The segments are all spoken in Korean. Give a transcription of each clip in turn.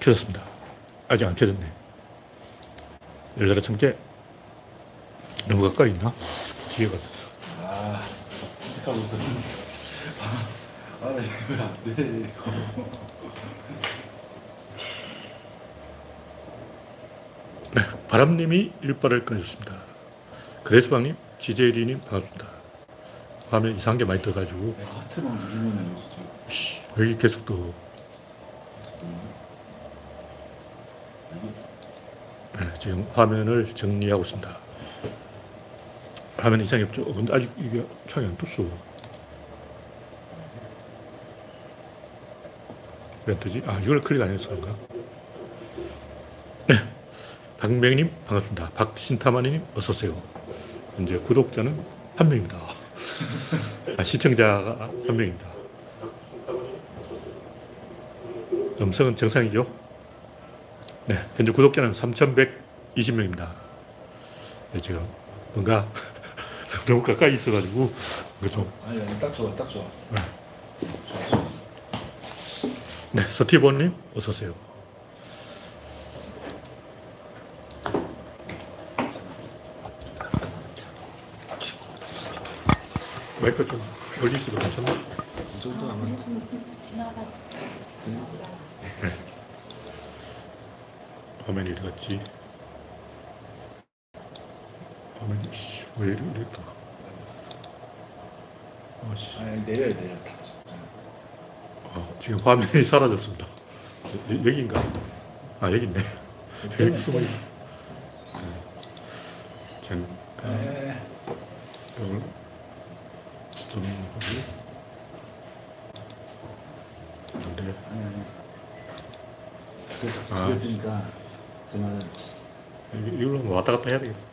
켜졌습니다. 아직 안 켜졌네. 열려라 청재. 너무 가까이 있나? 뒤에 가서. 아, 하고 있었는데. 아, 나 있으면 안 돼. 네, 바람님이 일발을 꺼내줬습니다. 그레스방님, 지제리님 반갑습니다. 화면 이상한 게 많이 떠가지고 내가 하트만 누르면 여기 계속 또 이거 네, 지금 화면을 정리하고 있습니다. 화면 이상이 없죠? 근데 아직 이게 창이 안 떴어. 왜 안 뜨지? 아, 이걸 클릭 안 해서 그런가? 네. 박명님, 반갑습니다. 박신타마니님, 어서오세요. 현재 구독자는 한 명입니다. 아, 시청자가 한 명입니다. 음성은 정상이죠? 네, 현재 구독자는 3,120명입니다. 네, 지금 뭔가 너무 가까이 있어가지고 이거 좀 아니, 아니, 딱 좋아, 딱 좋아. 좋아. 네, 서티본님 어서 오세요. 마이크 좀 멀리 있어도 괜찮나? 이 정도 하면 지나가 화면이 어디 갔지? 화면이 씨, 왜 이래, 이랬다. 아씨, 아니, 내려야 내려. 딱. 아, 지금 화면이 사라졌습니다. 여, 여기인가? 아 여기 있네. 여기 숨어 있어. 네. 잠깐 에, 이걸 좀 하고 안돼. 아니, 아니. 그래서 아. 그랬으니까 그날은 이- 이걸로 뭐 왔다 해야 되겠어.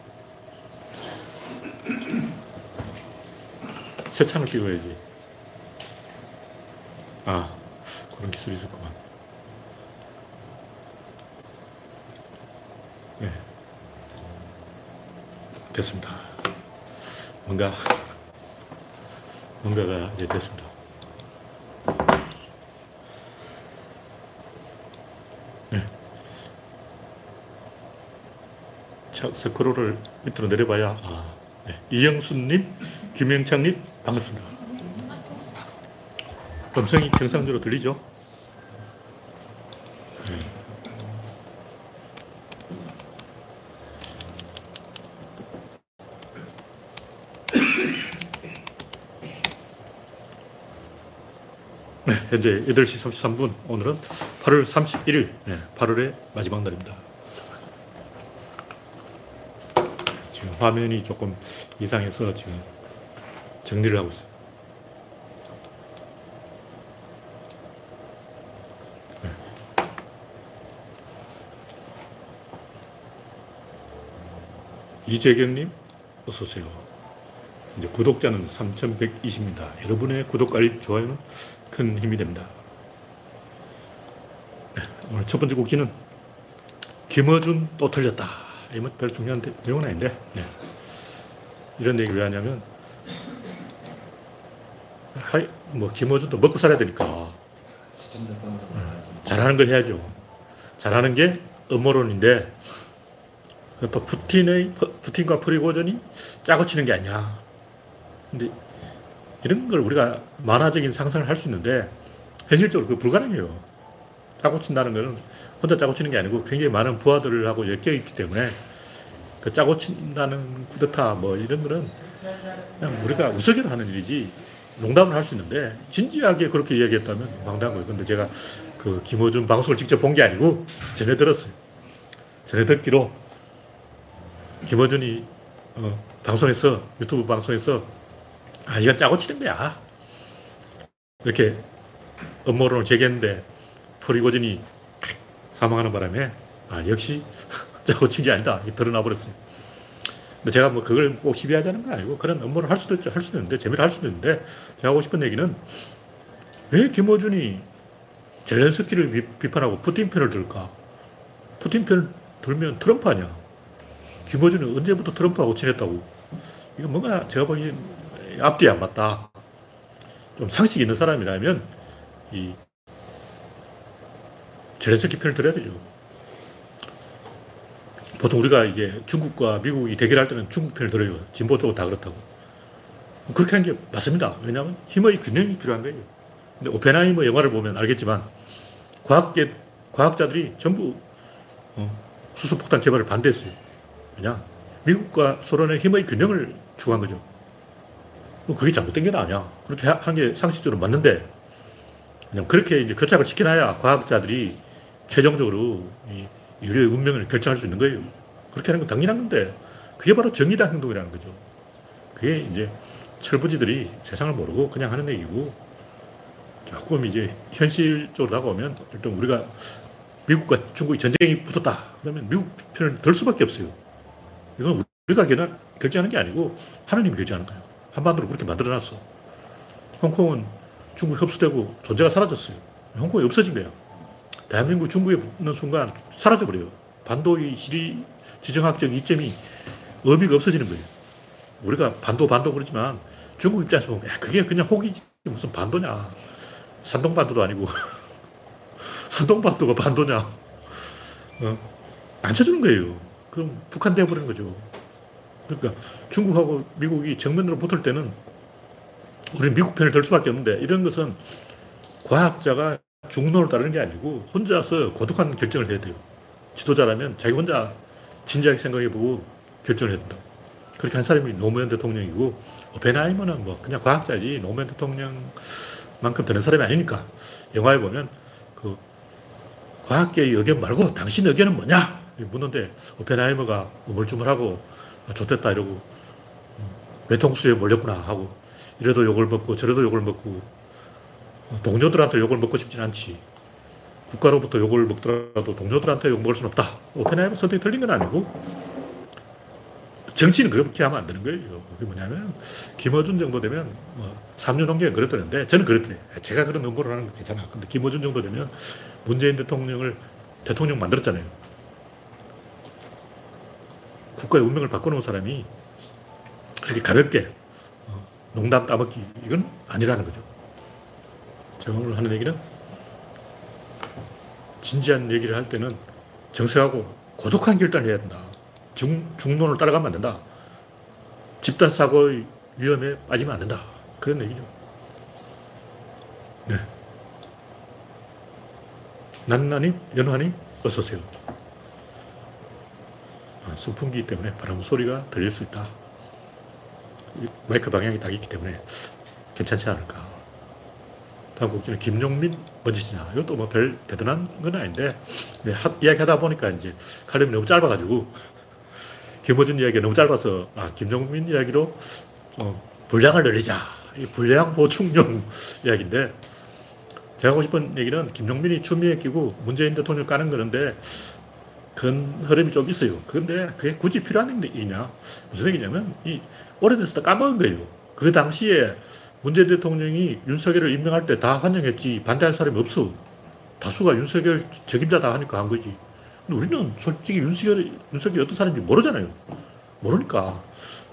새 창을 띄워야지. 아, 그런 기술이 있었구만. 네. 됐습니다. 뭔가, 뭔가가 이제 됐습니다. 자, 스크롤을 밑으로 내려봐야 아, 네. 이영수님, 김영창님 반갑습니다. 음성이 정상적으로 들리죠? 네. 네, 현재 8시 33분, 오늘은 8월 31일, 네, 8월의 마지막 날입니다. 지금 화면이 조금 이상해서 지금 정리를 하고 있어요. 네. 이재경님, 어서오세요. 이제 구독자는 3,120입니다. 여러분의 구독, 알림, 좋아요는 큰 힘이 됩니다. 네, 오늘 첫 번째 곡기는 김어준 또 틀렸다. 이뭐 별 중요한 데- 내용은 아닌데 네. 이런 얘기 왜 하냐면 아이, 뭐 김어준도 먹고 살아야 되니까 따라 잘하는 걸 해야죠. 잘하는 게 음모론인데 또 푸틴의 푸틴과 프리고진이 짜고 치는 게 아니야. 근데 이런 걸 우리가 만화적인 상상을 할 수 있는데 현실적으로 그 불가능해요. 짜고 친다는 거는 혼자 짜고 치는 게 아니고 굉장히 많은 부하들하고 엮여 있기 때문에 그 짜고 친다는 쿠데타 뭐 이런 거는 그냥 우리가 우스개로 하는 일이지 농담을 할 수 있는데 진지하게 그렇게 이야기했다면 황당한 거예요. 근데 제가 그 김어준 방송을 직접 본 게 아니고 전해 들었어요. 전해 듣기로 김어준이 어, 방송에서 유튜브 방송에서 아 이건 짜고 치는 거야. 이렇게 음모론을 제기했는데 프리고진이 사망하는 바람에 아 역시 짜고 친 게 아니다. 드러나 버렸어요. 근데 제가 뭐 그걸 꼭 시비하자는 건 아니고 그런 음모를 할 수도 있죠. 할 수도 있는데 재미를 할 수도 있는데 제가 하고 싶은 얘기는 왜 김어준이 젤렌스키를 비- 비판하고 푸틴 편을 들까? 푸틴 편 들면 트럼프 아니야. 김어준은 언제부터 트럼프하고 친했다고. 이거 뭔가 제가 보기엔 앞뒤 안 맞다. 좀 상식 있는 사람이라면 이 제레스키 편을 들어야 되죠. 보통 우리가 이제 중국과 미국이 대결할 때는 중국 편을 들어요. 진보 쪽은 다 그렇다고. 그렇게 하는 게 맞습니다. 왜냐하면 힘의 균형이 필요한 거예요. 근데 오펜하이머 영화를 보면 알겠지만 과학계, 과학자들이 전부 어, 수소폭탄 개발을 반대했어요. 왜냐? 미국과 소련의 힘의 균형을 추구한 거죠. 뭐 그게 잘못된 게 아니야. 그렇게 하는 게 상식적으로 맞는데 그냥 그렇게 이제 교착을 시켜놔야 과학자들이 최종적으로 이 인류의 운명을 결정할 수 있는 거예요. 그렇게 하는 건 당연한 건데 그게 바로 정의당 행동이라는 거죠. 그게 이제 철부지들이 세상을 모르고 그냥 하는 얘기고 조금 이제 현실적으로 다가오면 일단 우리가 미국과 중국이 전쟁이 붙었다. 그러면 미국 편을 들 수밖에 없어요. 이건 우리가 결정하는 게 아니고 하느님이 결정하는 거예요. 한반도를 그렇게 만들어놨어. 홍콩은 중국 흡수되고 존재가 사라졌어요. 홍콩이 없어진 거예요. 대한민국 중국에 붙는 순간 사라져버려요. 반도의 지리, 지정학적 이점이 의미가 없어지는 거예요. 우리가 반도 반도 그러지만 중국 입장에서 보면 그게 그냥 혹이지 무슨 반도냐. 산동반도도 아니고 산동반도가 반도냐. 어? 안 쳐주는 거예요. 그럼 북한 돼버리는 거죠. 그러니까 중국하고 미국이 정면으로 붙을 때는 우리 미국 편을 들 수밖에 없는데 이런 것은 과학자가 중론을 따르는 게 아니고 혼자서 고독한 결정을 해야 돼요. 지도자라면 자기 혼자 진지하게 생각해보고 결정을 해야 된다. 그렇게 한 사람이 노무현 대통령이고 오펜하이머는 뭐 그냥 과학자지 노무현 대통령만큼 되는 사람이 아니니까 영화에 보면 그 과학계의 의견 말고 당신 의견은 뭐냐? 묻는데 오펜하이머가 우물쭈물하고 아, 좋됐다 이러고 음, 외통수에 몰렸구나 하고 이래도 욕을 먹고 저래도 욕을 먹고 동료들한테 욕을 먹고 싶진 않지. 국가로부터 욕을 먹더라도 동료들한테 욕 먹을 수는 없다. 오펜하이머 선택이 틀린 건 아니고 정치는 그렇게 하면 안 되는 거예요. 그게 뭐냐면 김어준 정도 되면 뭐 3년 농경에 그랬다는데 저는 그랬더니 제가 그런 음모를 하는 거 괜찮아. 근데 김어준 정도 되면 문재인 대통령을 대통령 만들었잖아요. 국가의 운명을 바꿔놓은 사람이 그렇게 가볍게 어, 농담 따먹기 이건 아니라는 거죠. 오늘 하는 얘기는 진지한 얘기를 할 때는 정색하고 고독한 결단을 해야 된다. 중, 중론을 따라가면 안 된다. 집단 사고의 위험에 빠지면 안 된다. 그런 얘기죠. 네. 난나님, 연화님, 어서오세요. 아, 선풍기 때문에 바람 소리가 들릴 수 있다. 마이크 방향이 딱 있기 때문에 괜찮지 않을까. 다음 곡지는 김용민 뭐짓이냐. 이것도 뭐 별 대단한 건 아닌데, 이야기 하다 보니까 이제 칼럼이 너무 짧아가지고, 김호준 이야기가 너무 짧아서, 아, 김용민 이야기로 어, 분량을 늘리자. 이 분량 보충용 이야기인데, 제가 하고 싶은 얘기는 김용민이 추미애 끼고 문재인 대통령 까는 거는데, 그런 흐름이 좀 있어요. 그런데 그게 굳이 필요한 얘기냐? 무슨 얘기냐면, 이 오래돼서 까먹은 거예요. 그 당시에 문재인 대통령이 윤석열을 임명할 때 다 환영했지 반대할 사람이 없어. 다수가 윤석열 책임자다 하니까 한 거지. 근데 우리는 솔직히 윤석열, 윤석열이 어떤 사람인지 모르잖아요. 모르니까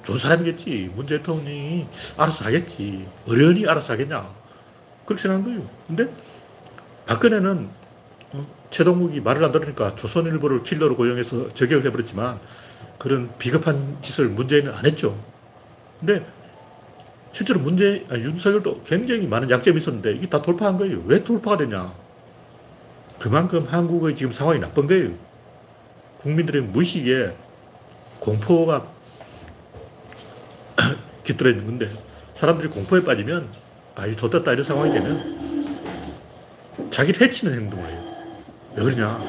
좋은 사람이겠지. 문재인 대통령이 알아서 하겠지. 어련히 알아서 하겠냐. 그렇게 생각한 거예요. 근데 박근혜는 어, 최동욱이 말을 안 들으니까 조선일보를 킬러로 고용해서 저격을 해버렸지만 그런 비겁한 짓을 문재인은 안 했죠. 근데 실제로 문제, 아니, 윤석열도 굉장히 많은 약점이 있었는데 이게 다 돌파한 거예요. 왜 돌파가 되냐? 그만큼 한국의 지금 상황이 나쁜 거예요. 국민들의 무의식에 공포가 깃들어 있는 건데 사람들이 공포에 빠지면 아, 이 좋됐다 이런 상황이 되면 자기를 해치는 행동을 해요. 왜 그러냐?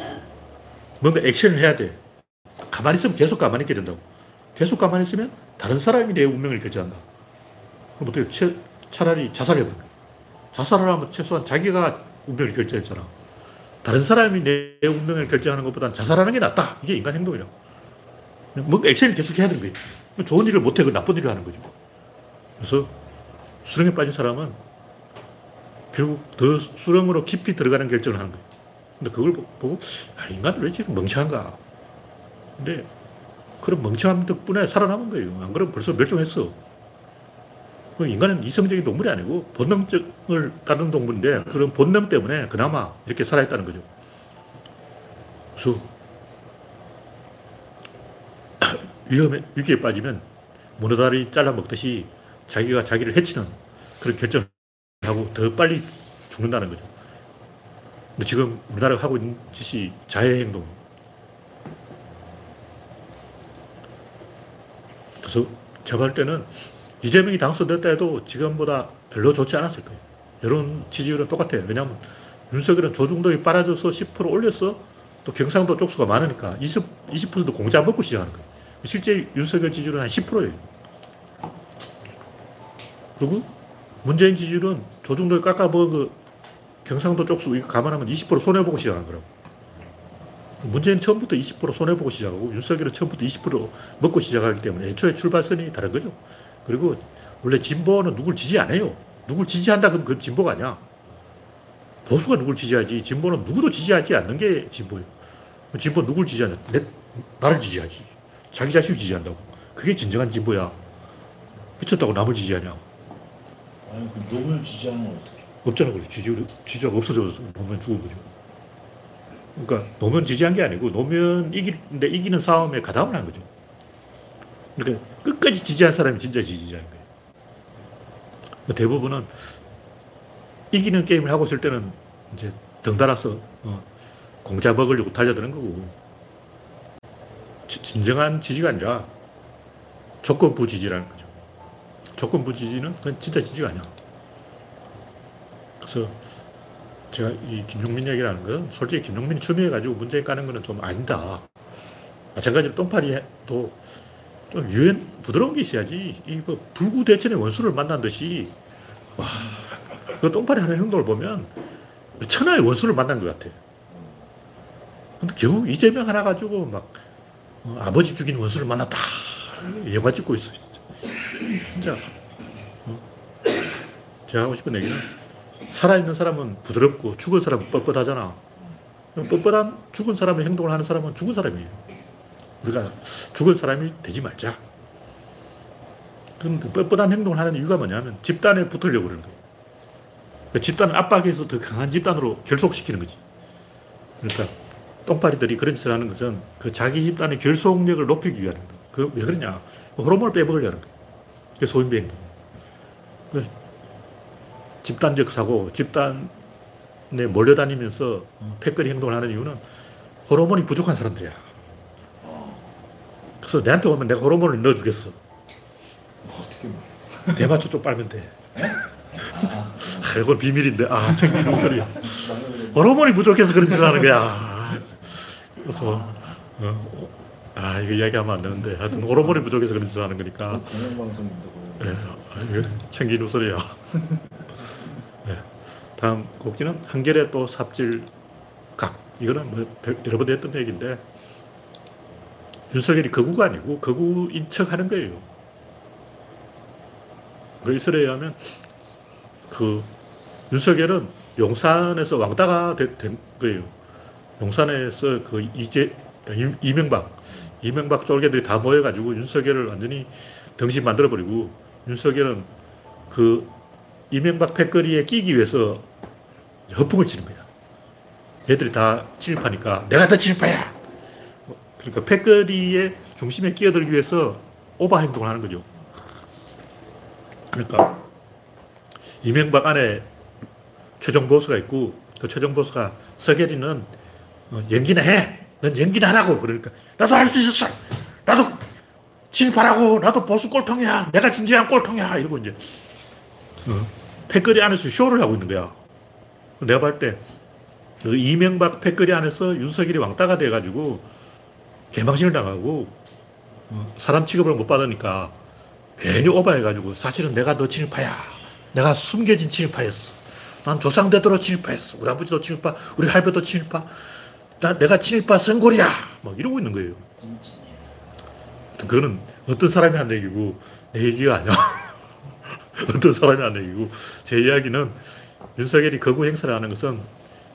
뭔가 액션을 해야 돼. 가만히 있으면 계속 가만히 있게 된다고. 계속 가만히 있으면 다른 사람이 내 운명을 결정한다. 그럼 어떻게 채, 차라리 자살해버려. 자살을 하면 최소한 자기가 운명을 결정했잖아. 다른 사람이 내 운명을 결정하는 것보다 자살하는 게 낫다. 이게 인간 행동이라고. 뭔가 액션을 계속 해야 되는 거예요. 좋은 일을 못해, 그 나쁜 일을 하는 거죠. 그래서 수렁에 빠진 사람은 결국 더 수렁으로 깊이 들어가는 결정을 하는 거예요. 근데 그걸 보고, 아, 인간은 왜 지금 멍청한가. 근데 그런 멍청함 덕분에 살아남은 거예요. 안 그러면 벌써 멸종했어. 인간은 이성적인 동물이 아니고 본능적을 따르는 동물인데 그런 본능 때문에 그나마 이렇게 살아있다는 거죠. 없어. 위험에, 위기에 빠지면 문어다리 잘라 먹듯이 자기가 자기를 해치는 그런 결정을 하고 더 빨리 죽는다는 거죠. 근데 지금 우리나라가 하고 있는 짓이 자해 행동. 그래서 제가 볼 때는 이재명이 당선됐다 해도 지금보다 별로 좋지 않았을 거예요. 여론 지지율은 똑같아요. 왜냐하면 윤석열은 조중동이 빨아줘서 10% 올렸어. 또 경상도 쪽수가 많으니까 20, 20% 공짜 먹고 시작하는 거예요. 실제 윤석열 지지율은 한 10%예요. 그리고 문재인 지지율은 조중동이 깎아먹은 그 경상도 쪽수 이거 감안하면 20% 손해보고 시작한 거라고. 문재인 처음부터 20% 손해보고 시작하고 윤석열은 처음부터 20% 먹고 시작하기 때문에 애초에 출발선이 다른 거죠. 그리고 원래 진보는 누굴 지지 안 해요. 누굴 지지한다 그러면 그건 진보가 아니야. 보수가 누굴 지지하지 진보는 누구도 지지하지 않는 게 진보예요. 진보 누굴 지지하냐? 내, 나를 지지하지. 자기 자신을 지지한다고. 그게 진정한 진보야. 미쳤다고 남을 지지하냐? 아니 그 노무현 지지하는 건 어떻게? 없잖아. 그래. 지지율, 지지가 없어져서 노무현 거죠. 그러니까 노무현 지지한 게 아니고 노무현 이기는데 이기는 싸움에 가담을 한 거죠. 그러니까 끝까지 지지한 사람이 진짜 지지자인 거예요. 대부분은 이기는 게임을 하고 있을 때는 이제 덩달아서 어, 공짜 먹으려고 달려드는 거고 지, 진정한 지지가 아니라 조건부 지지라는 거죠. 조건부 지지는 그건 진짜 지지가 아니야. 그래서 제가 이 김종민 얘기라는 건 솔직히 김종민이 추미해가지고 문제 까는 거는 좀 아니다. 마찬가지로 똥파리도 좀 유연, 부드러운 게 있어야지. 이거 불구대천의 원수를 만난 듯이, 와, 그 똥파리 하는 행동을 보면 천하의 원수를 만난 것 같아. 근데 겨우 이재명 하나 가지고 막 어, 아버지 죽인 원수를 만났다. 영화 찍고 있어, 진짜. 진짜. 어? 제가 하고 싶은 얘기는 살아있는 사람은 부드럽고 죽은 사람은 뻣뻣하잖아. 뻣뻣한 죽은 사람의 행동을 하는 사람은 죽은 사람이에요. 우리가 죽은 사람이 되지 말자. 그럼 그 뻣뻣한 행동을 하는 이유가 뭐냐면 집단에 붙으려고 그러는 거예요. 그 집단을 압박해서 더 강한 집단으로 결속시키는 거지. 그러니까 똥파리들이 그런 짓을 하는 것은 그 자기 집단의 결속력을 높이기 위한 거예요. 그왜 그러냐. 호르몬을 빼먹으려는 거예요. 그게 소인배 행동. 그래서 집단적 사고, 집단에 몰려다니면서 패거리 행동을 하는 이유는 호르몬이 부족한 사람들이야. 그래서 내한테 오면 내가 호르몬을 넣어주겠어. 뭐 어떻게 뭐. 대마초 좀 빨면 돼. 아, 이건 비밀인데. 아, 챙기는 소리. 호르몬이 부족해서 그런 짓을 하는 거야. 아, 그래서, 어, 아, 이거 이야기하면 안 되는데. 하여튼 호르몬이 부족해서 그런 짓을 하는 거니까. 공영방송인데 예, 아, 챙기는 소리야. 예. 다음 곡지는 한결의 또 삽질 각. 이거는 뭐 여러 번 했던 얘기인데, 윤석열이 거구가 아니고 거구인 척 하는 거예요. 그 일설에 의하면 그 윤석열은 용산에서 왕따가 되, 된 거예요. 용산에서 그 이제 이명박 이명박 쫄개들이 다 모여가지고 윤석열을 완전히 덩신 만들어버리고 윤석열은 그 이명박 패거리에 끼기 위해서 허풍을 치는 거야. 얘들이 다 친일파니까 내가 더 친일파야. 그러니까 패거리의 중심에 끼어들기 위해서 오바 행동을 하는 거죠. 그러니까 이명박 안에 최종 보수가 있고 그 최종 보수가 서계리는 어, 연기나 해. 넌 연기나 하라고. 그러니까 나도 할 수 있었어. 나도 진파라고. 나도 보수 꼴통이야. 내가 진지한 꼴통이야. 이러고 이제 어, 패거리 안에서 쇼를 하고 있는 거야. 내가 볼때 그 이명박 패거리 안에서 윤석열이 왕따가 돼가지고 개망신을 당하고 어, 사람 취급을 못 받으니까 괜히 오바해가지고 사실은 내가 너 친일파야. 내가 숨겨진 친일파였어. 난 조상대대로 친일파였어. 우리 아버지도 친일파, 우리 할배도 친일파. 나, 내가 친일파 선골이야. 막 이러고 있는 거예요. 그거는 어떤 사람이 한 얘기고 내 얘기가 아니야. 어떤 사람이 한 얘기고 제 이야기는 윤석열이 거부 행사를 하는 것은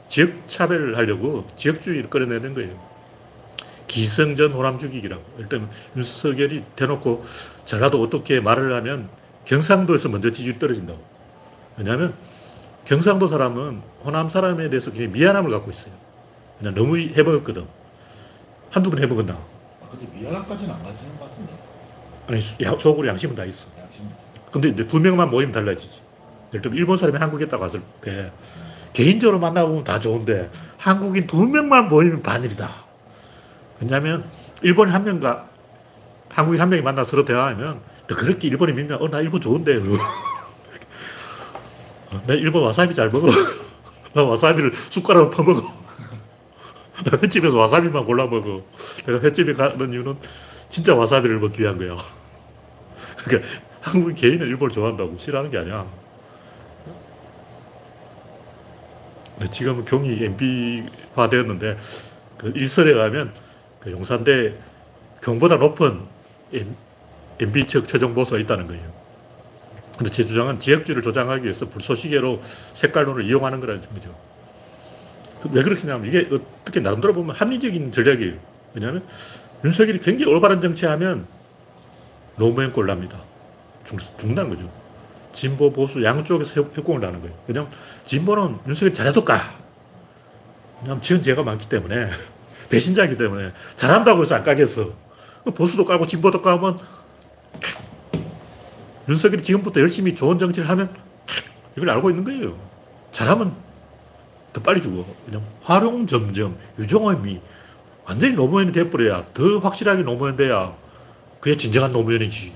지역 차별을 하려고 지역주의를 끌어내는 거예요. 기성전 호남 죽이기라고. 일단 윤석열이 대놓고 전라도 어떻게 말을 하면 경상도에서 먼저 지지율 떨어진다고. 왜냐하면 경상도 사람은 호남 사람에 대해서 굉장히 미안함을 갖고 있어요. 그냥 너무 해먹었거든. 한두 번 해먹었나? 아, 근데 미안함까지는 안 가지는 것 같은데. 아니, 야- 속으로 양심은 다 있어. 근데 이제 두 명만 모이면 달라지지. 예를 들면 일본 사람이 한국에 딱 왔을 때 개인적으로 만나보면 다 좋은데 한국인 두 명만 모이면 반일이다. 왜냐하면 일본 한 명과 한국인 한 명이 만나 서로 대화하면 너 그렇게 일본에 밀면 어 나 일본 좋은데 어, 나 일본 와사비 잘 먹어. 나 와사비를 숟가락으로 퍼먹어. 횟집에서 와사비만 골라 먹어. 내가 횟집에 가는 이유는 진짜 와사비를 먹기 위한 거야. 그러니까 한국 개인은 일본을 좋아한다고 싫어하는 게 아니야. 지금은 경이 MB화 되었는데 그 일설에 가면 그 용산대 경보다 높은 MB 측 최종 보수가 있다는 거예요. 근데 제 주장은 지역주의를 조장하기 위해서 불쏘시개로 색깔론을 이용하는 거라는 거죠. 그왜 그렇게 하냐면 이게 어떻게 나름대로 보면 합리적인 전략이에요. 왜냐하면 윤석열이 굉장히 올바른 정치하면 노무현 꼴 납니다. 죽, 죽는 거죠. 진보, 보수 양쪽에서 협- 협공을 하는 거예요. 왜냐면 진보는 윤석열이 잘해도 까. 왜냐면 지은 죄가 많기 때문에 배신자이기 때문에 잘한다고 해서 안 까겠어. 보수도 까고 진보도 까면 윤석열이 지금부터 열심히 좋은 정치를 하면 이걸 알고 있는 거예요. 잘하면 더 빨리 죽어. 그냥 활용점점, 유종의미. 완전히 노무현이 돼버려야 더 확실하게 노무현 돼야 그게 진정한 노무현이지.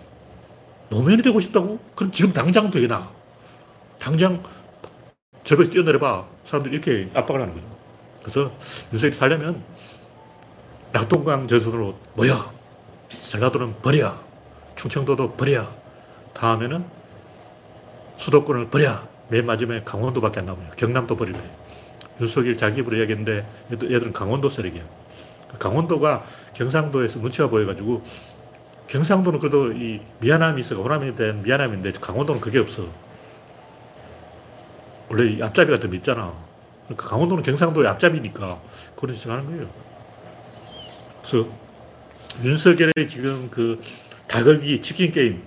노무현이 되고 싶다고? 그럼 지금 당장 되나? 당장 절벽에서 뛰어내려봐. 사람들이 이렇게 압박을 하는 거죠. 그래서 윤석열이 살려면 낙동강 전선으로 모여. 전라도는 버려. 충청도도 버려. 다음에는 수도권을 버려. 맨 마지막에 강원도밖에 안 남아요. 경남도 버릴 거예요. 윤석열 자기 입으로 이야기했는데 얘들- 얘들은 강원도 세력이야. 강원도가 경상도에서 눈치가 보여가지고 경상도는 그래도 이 미안함이 있어. 호남에 대한 미안함인데 강원도는 그게 없어. 원래 이 앞잡이가 더 밉잖아. 그러니까 강원도는 경상도의 앞잡이니까 그런 짓을 하는 거예요. 그래서 윤석열의 지금 그 다걸기 치킨 게임,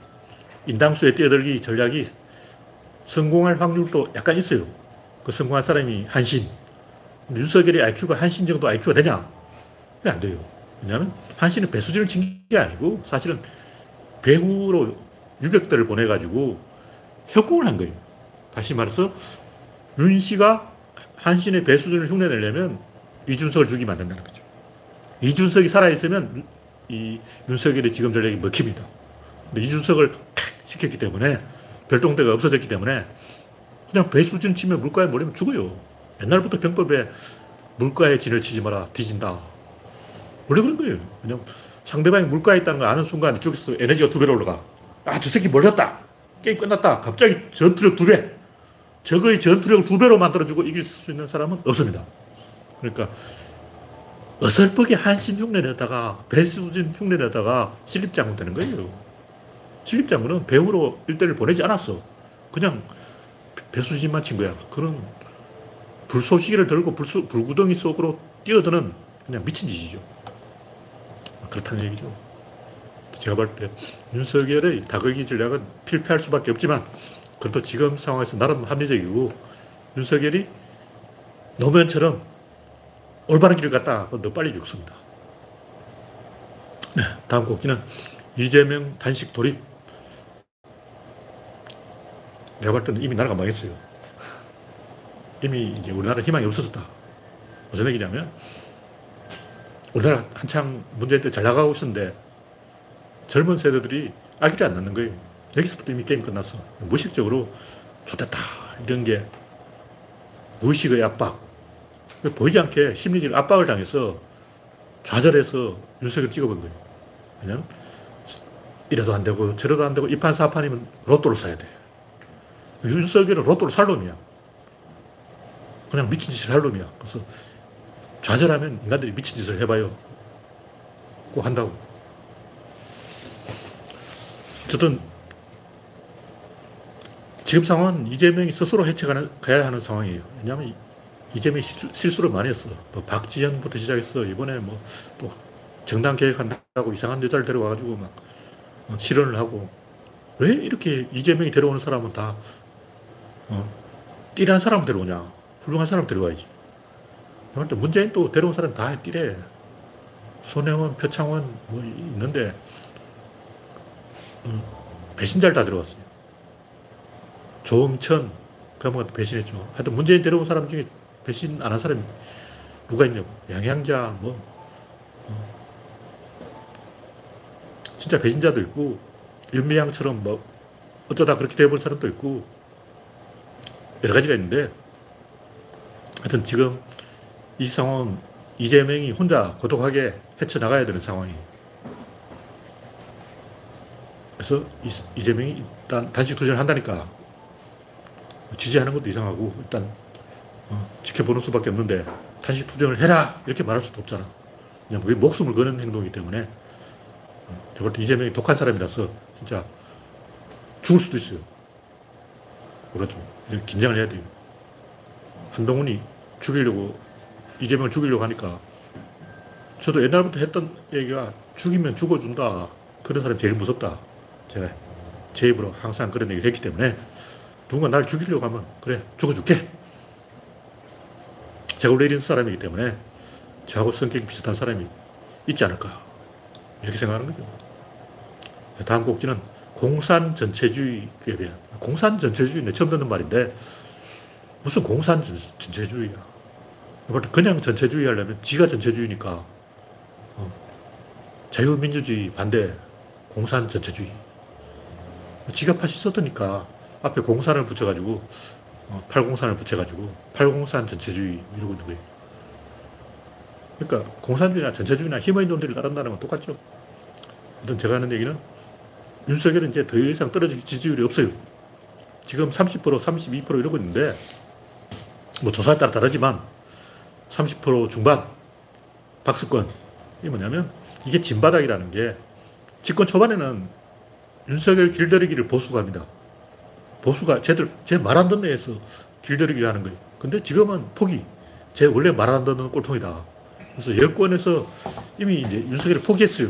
인당수에 뛰어들기 전략이 성공할 확률도 약간 있어요. 그 성공한 사람이 한신. 윤석열의 IQ가 한신 정도 IQ가 되냐? 그게 안 돼요. 왜냐하면 한신은 배수진을 친 게 아니고 사실은 배후로 유격들을 보내가지고 협공을 한 거예요. 다시 말해서 윤 씨가 한신의 배수진을 흉내내려면 이준석을 죽이면 안 된다는 거죠. 이준석이 살아있으면 이 윤석열의 지금 전략이 먹힙니다. 근데 이준석을 시켰기 때문에 별동대가 없어졌기 때문에 그냥 배수진 치면 물가에 몰리면 죽어요. 옛날부터 병법에 물가에 진을 치지 마라 뒤진다. 원래 그런 거예요. 그냥 상대방이 물가에 있다는 걸 아는 순간 이쪽에서 에너지가 두 배로 올라가. 아, 저 새끼 몰렸다. 게임 끝났다. 갑자기 전투력 두 배. 적의 전투력을 두 배로 만들어주고 이길 수 있는 사람은 없습니다. 그러니까 어설프게 한신 흉내내다가 배수진 흉내내다가 신립장군 되는 거예요. 신립장군은 배우로 일대를 보내지 않았어. 그냥 배수진만 친 거야. 그런 불쏘시개를 들고 불수, 불구덩이 속으로 뛰어드는 그냥 미친 짓이죠. 그렇다는 얘기죠. 제가 볼 때 윤석열의 다극이 전략은 필패할 수밖에 없지만 그래도 지금 상황에서 나름 합리적이고 윤석열이 노무현처럼 올바른 길을 갔다 너 빨리 죽습니다. 네, 다음 곡기는 이재명 단식 돌입. 내가 볼 때는 이미 나라가 망했어요. 이미 이제 우리나라 희망이 없어졌다. 무슨 얘기냐면 우리나라 한창 문재인 때 잘 나가고 있었는데 젊은 세대들이 아기를 안 낳는 거예요. 여기서부터 이미 게임 끝났어. 무의식적으로 좋됐다 이런 게 무의식의 압박. 보이지 않게 심리적 압박을 당해서 좌절해서 윤석열 찍어본 거예요. 왜냐면 이래도 안 되고 저래도 안 되고 이판 사판이면 로또를 사야 돼. 윤석열은 로또를 살 놈이야. 그냥 미친 짓을 할 놈이야. 그래서 좌절하면 인간들이 미친 짓을 해봐요. 꼭 한다고. 어쨌든 지금 상황은 이재명이 스스로 해체가야 하는 상황이에요. 왜냐하면 이재명이 실수, 를 많이 했어. 뭐 박지현부터 시작해서 이번에 뭐 또 정당 계획한다고 이상한 여자를 데려와가지고 막 실언을 하고 왜 이렇게 이재명이 데려오는 사람은 다 어, 띠란 사람 데려오냐? 훌륭한 사람 데려와야지. 문재인 또 데려온 사람 다 띠래. 손혜원, 표창원 뭐 있는데 어, 배신자를 다 들어갔어요. 조응천 것도 배신했죠. 하여튼 문재인 데려온 사람 중에 배신 안 한 사람이 누가 있냐고. 양양자 뭐 어. 진짜 배신자도 있고 윤미향처럼 뭐 어쩌다 그렇게 돼볼 사람도 있고 여러 가지가 있는데 하여튼 지금 이 상황은 이재명이 혼자 고독하게 헤쳐나가야 되는 상황이 그래서 이재명이 일단 단식 투쟁을 한다니까 지지하는 것도 이상하고 일단 어, 지켜보는 수밖에 없는데 단식 투쟁을 해라 이렇게 말할 수도 없잖아 그냥 그게 목숨을 거는 행동이기 때문에 제가 이재명이 독한 사람이라서 진짜 죽을 수도 있어요. 그렇죠. 긴장을 해야 돼요. 한동훈이 죽이려고, 이재명을 죽이려고 하니까 저도 옛날부터 했던 얘기가 죽이면 죽어준다. 그런 사람이 제일 무섭다. 제가 제 입으로 항상 그런 얘기를 했기 때문에 누군가 날 죽이려고 하면 그래, 죽어줄게. 제가 원래 이런 사람이기 때문에 저하고 성격이 비슷한 사람이 있지 않을까. 이렇게 생각하는 거죠. 다음 곡지는 공산 전체주의 궤변. 공산 전체주의는 처음 듣는 말인데 무슨 공산 전체주의야. 그냥 전체주의 하려면 지가 전체주의니까 어. 자유민주주의 반대 공산 전체주의. 지가 파시스트니까 앞에 공산을 붙여가지고 어, 팔공산을 붙여가지고 팔공산 전체주의 이러고 있는 거예요. 그러니까 공산주의나 전체주의나 힘의 논리를 따른다는 건 똑같죠. 아무튼 제가 하는 얘기는 윤석열은 이제 더 이상 떨어질 지지율이 없어요. 지금 30%, 32% 이러고 있는데 뭐 조사에 따라 다르지만 30% 중반 박스권 이게 뭐냐면 이게 진바닥이라는 게 집권 초반에는 윤석열 길들이기를 보수가 합니다. 보수가 쟤들 제말안 듣는 애에서 길들이기를 하는 거예요. 근데 지금은 포기. 제 원래 말 안 듣는 꼴통이다. 그래서 여권에서 이미 이제 윤석열을 포기했어요.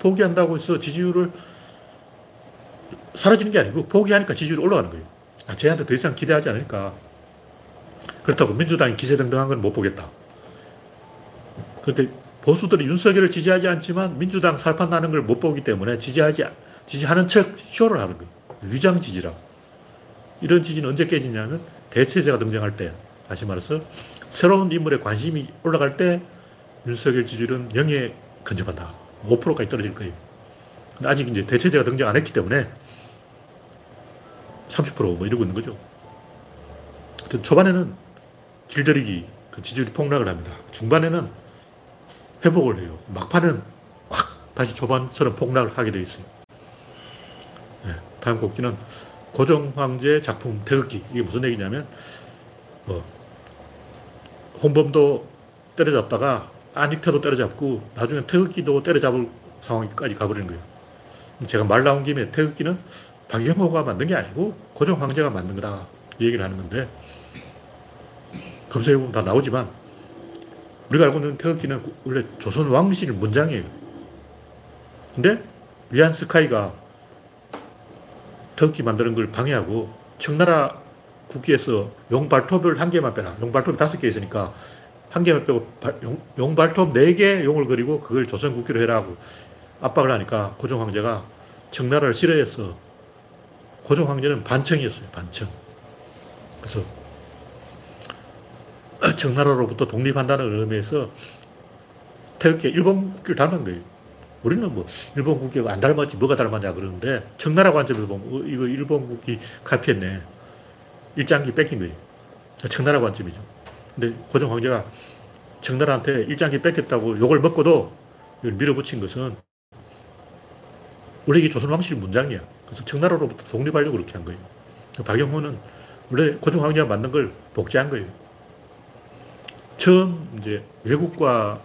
포기한다고 해서 지지율을 사라지는 게 아니고 포기하니까 지지율이 올라가는 거예요. 아, 쟤한테 더 이상 기대하지 않으니까. 그렇다고 민주당이 기세등등한 건 못 보겠다. 그런데 보수들이 윤석열을 지지하지 않지만 민주당 살판 나는 걸 못 보기 때문에 지지하지, 지지하는 척 쇼를 하는 거예요. 위장 지지라. 이런 지지는 언제 깨지냐면 대체제가 등장할 때, 다시 말해서 새로운 인물에 관심이 올라갈 때 윤석열 지지율은 0에 근접한다. 5%까지 떨어질 거예요. 근데 아직 이제 대체제가 등장 안 했기 때문에 30%뭐 이러고 있는 거죠. 하여튼 초반에는 길들이기, 그 지지율이 폭락을 합니다. 중반에는 회복을 해요. 막판에는 확 다시 초반처럼 폭락을 하게 돼 있어요. 네, 다음 곡기는 고종 황제 작품 태극기. 이게 무슨 얘기냐면, 뭐, 홍범도 때려잡다가 안익태도 때려잡고 나중에 태극기도 때려잡을 상황까지 가버리는 거예요. 제가 말 나온 김에 태극기는 박영호가 만든 게 아니고 고종 황제가 만든 거다. 이 얘기를 하는 건데 검색해보면 다 나오지만 우리가 알고 있는 태극기는 원래 조선 왕실 문장이에요. 근데 위안 스카이가 태극기 만드는 걸 방해하고 청나라 국기에서 용발톱을 한 개만 빼라. 용발톱이 다섯 개 있으니까 한 개만 빼고 용, 용발톱 네 개 용을 그리고 그걸 조선 국기로 해라고 압박을 하니까 고종 황제가 청나라를 싫어해서 고종 황제는 반청이었어요. 반청. 그래서 청나라로부터 독립한다는 의미에서 태극기 일본 국기를 닮은 거예요. 우리는 뭐 일본 국기가 안 닮았지 뭐가 닮았냐 그러는데 청나라 관점에서 보면 어, 이거 일본 국기 카피했네. 일장기 뺏긴 거예요. 청나라 관점이죠. 근데 고종 황제가 청나라한테 일장기 뺏겼다고 욕을 먹고도 이걸 밀어붙인 것은 원래 이게 조선 왕실 문장이야. 그래서 청나라로부터 독립하려고 그렇게 한 거예요. 박영호는 원래 고종 황제가 만든 걸 복제한 거예요. 처음 이제 외국과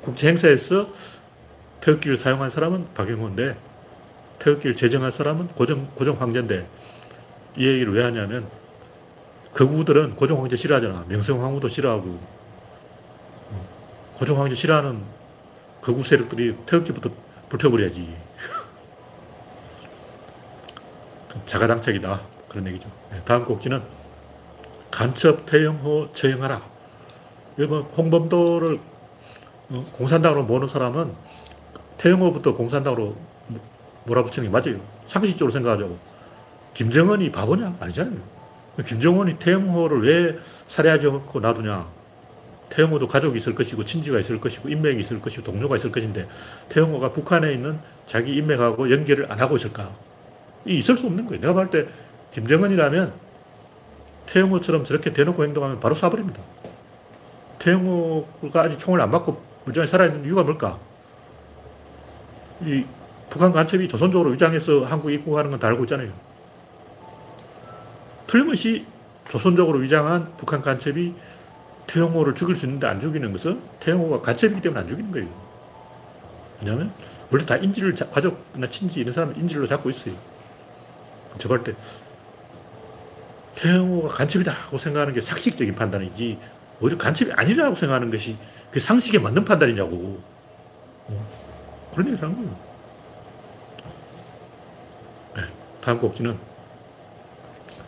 국제 행사에서 태극기를 사용한 사람은 박영호인데 태극기를 제정한 사람은 고종, 고종 황제인데 이 얘기를 왜 하냐면 거구들은 고종 황제 싫어하잖아. 명성 황후도 싫어하고 어, 고종 황제 싫어하는 거구 세력들이 태극기부터 불태워버려야지. 자가당착이다. 그런 얘기죠. 네, 다음 곡지는 간첩 태영호 처형하라. 뭐 홍범도를 어? 공산당으로 모는 사람은 태영호부터 공산당으로 몰아붙이는 게 맞아요. 상식적으로 생각하자고. 김정은이 바보냐? 아니잖아요. 김정은이 태영호를 왜 살해하지 않고 놔두냐? 태영호도 가족이 있을 것이고 친지가 있을 것이고 인맥이 있을 것이고 동료가 있을 것인데 태영호가 북한에 있는 자기 인맥하고 연결을 안 하고 있을까? 이 있을 수 없는 거예요. 내가 볼 때 김정은이라면 태영호처럼 저렇게 대놓고 행동하면 바로 쏴버립니다. 태영호가 아직 총을 안 맞고 물장에 살아있는 이유가 뭘까? 이 북한 간첩이 조선족으로 위장해서 한국에 입국하는 건 다 알고 있잖아요. 틀림없이 조선족으로 위장한 북한 간첩이 태영호를 죽일 수 있는데 안 죽이는 것은 태영호가 간첩이기 때문에 안 죽이는 거예요. 왜냐하면 원래 다 인질을 가족이나 친지 이런 사람을 인질로 잡고 있어요. 저볼 때 태영호가 간첩이다 하고 생각하는 게 상식적인 판단이지 오히려 간첩이 아니라고 생각하는 것이 그 상식에 맞는 판단이냐고 어, 그런 얘기를 하는 거예요. 네, 다음 곡지는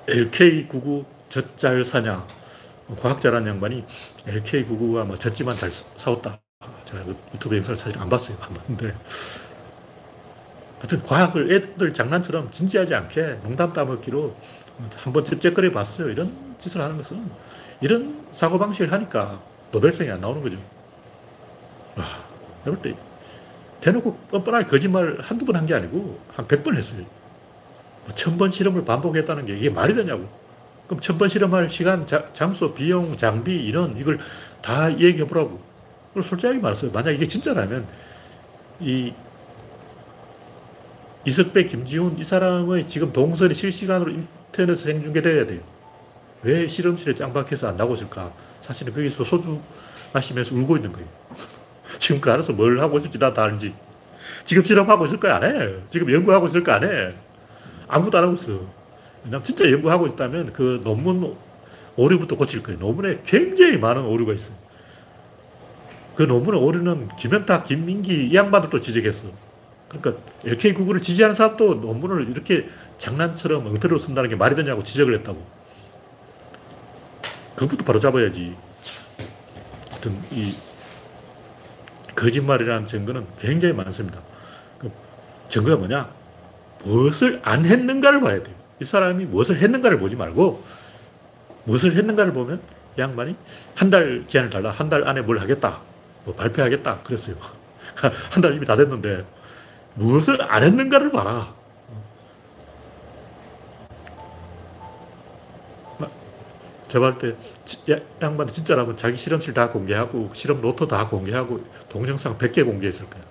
LK99 젖잘 사냐 과학자라는 양반이 LK99가 뭐 졌지만 잘 싸웠다. 제가 그 유튜브 영상을 사실 안 봤어요. 안 봤는데 하여튼 과학을 애들 장난처럼 진지하지 않게 농담 따먹기로 한번 찝쩍거려 봤어요. 이런 짓을 하는 것은 이런 사고방식을 하니까 노벨상이 안 나오는 거죠. 와, 내가 때 대놓고 뻔뻔하게 거짓말 한두 번 한 게 아니고 한 백 번 했어요. 뭐 천번 실험을 반복했다는 게 이게 말이 되냐고. 그럼 천 번 실험할 시간, 자, 장소, 비용, 장비, 이런 이걸 다 얘기해 보라고. 그걸 솔직하게 말했어요. 만약 이게 진짜라면 이 이석배, 김지훈 이 사람의 지금 동선이 실시간으로 인터넷에 생중계돼야 돼요. 왜 실험실에 짱박해서 안 있을까? 사실은 거기서 소주 마시면서 울고 있는 거예요. 지금 그 안에서 뭘 하고 있을지 나도 알지. 지금 실험하고 있을 거야, 안 해. 지금 연구하고 있을 거 안 해. 아무도 안 하고 있어. 왜냐면 진짜 연구하고 있다면 그 논문 오류부터 고칠 거예요. 논문에 굉장히 많은 오류가 있어요. 그 논문의 오류는 김현탁, 김민기 이 양반들도 지적했어. 그러니까 LK99를 지지하는 사람도 논문을 이렇게 장난처럼 엉터리로 쓴다는 게 말이 되냐고 지적을 했다고. 그것부터 바로 잡아야지. 하여튼 이 거짓말이라는 증거는 굉장히 많습니다. 그 증거가 뭐냐? 무엇을 안 했는가를 봐야 돼요. 이 사람이 무엇을 했는가를 보지 말고 무엇을 했는가를 보면 양반이 한 달 기한을 달라. 한 달 안에 뭘 하겠다. 뭐 발표하겠다. 그랬어요. 한 달 이미 다 됐는데 무엇을 안 했는가를 봐라. 제가 볼때 양반 진짜라면 자기 실험실 다 공개하고 실험 노트 다 공개하고 동영상 100개 공개했을 거야.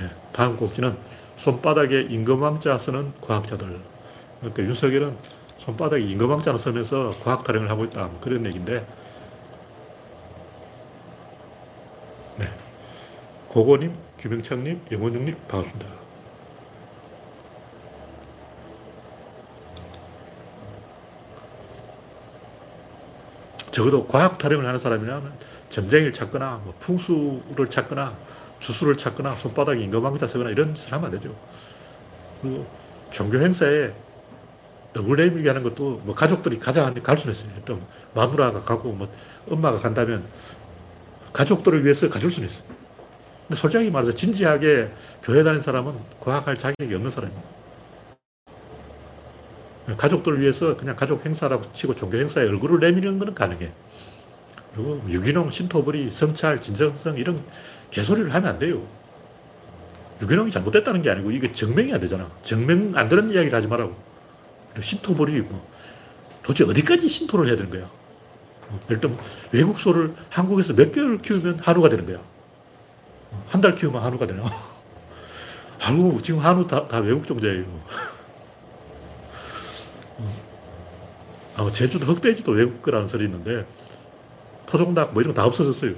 네, 다음 곡지는 손바닥에 임금왕자 쓰는 과학자들. 그러니까 윤석열은 손바닥에 임금왕자를 쓰면서 과학 타령을 하고 있다. 뭐 그런 얘기인데 네. 고고님, 김영창님, 영원중님 반갑습니다. 적어도 과학 타령을 하는 사람이라면 점쟁이를 찾거나 뭐 풍수를 찾거나 주술을 찾거나 손바닥에 임금왕자 쓰거나 이런 짓을 하면 안 되죠. 그리고 종교 행사에 얼굴 내밀게 하는 것도 뭐 가족들이 가자 하는데 갈 수는 있어요. 또 마누라가 가고 뭐 엄마가 간다면 가족들을 위해서 가줄 수는 있어요. 근데 솔직하게 말해서 진지하게 교회 다니는 사람은 과학할 자격이 없는 사람입니다. 가족들을 위해서 그냥 가족 행사라고 치고 종교 행사에 얼굴을 내미는 것은 가능해. 그리고 유기농, 신토불이, 성찰, 진정성 이런 개소리를 하면 안 돼요. 유기농이 잘못됐다는 게 아니고 이게 증명이 안 되잖아. 증명 안 되는 이야기를 하지 말라고. 신토불이 뭐 도대체 어디까지 신토를 해야 되는 거야. 일단 외국 소를 한국에서 몇 개월 키우면 한우가 되는 거야. 한 달 키우면 한우가 되나? 한우, 지금 한우 다, 다 외국 종자예요. 아, 제주도 흑돼지도 외국 거라는 설이 있는데 토종닭 뭐 이런 거 다 없어졌어요.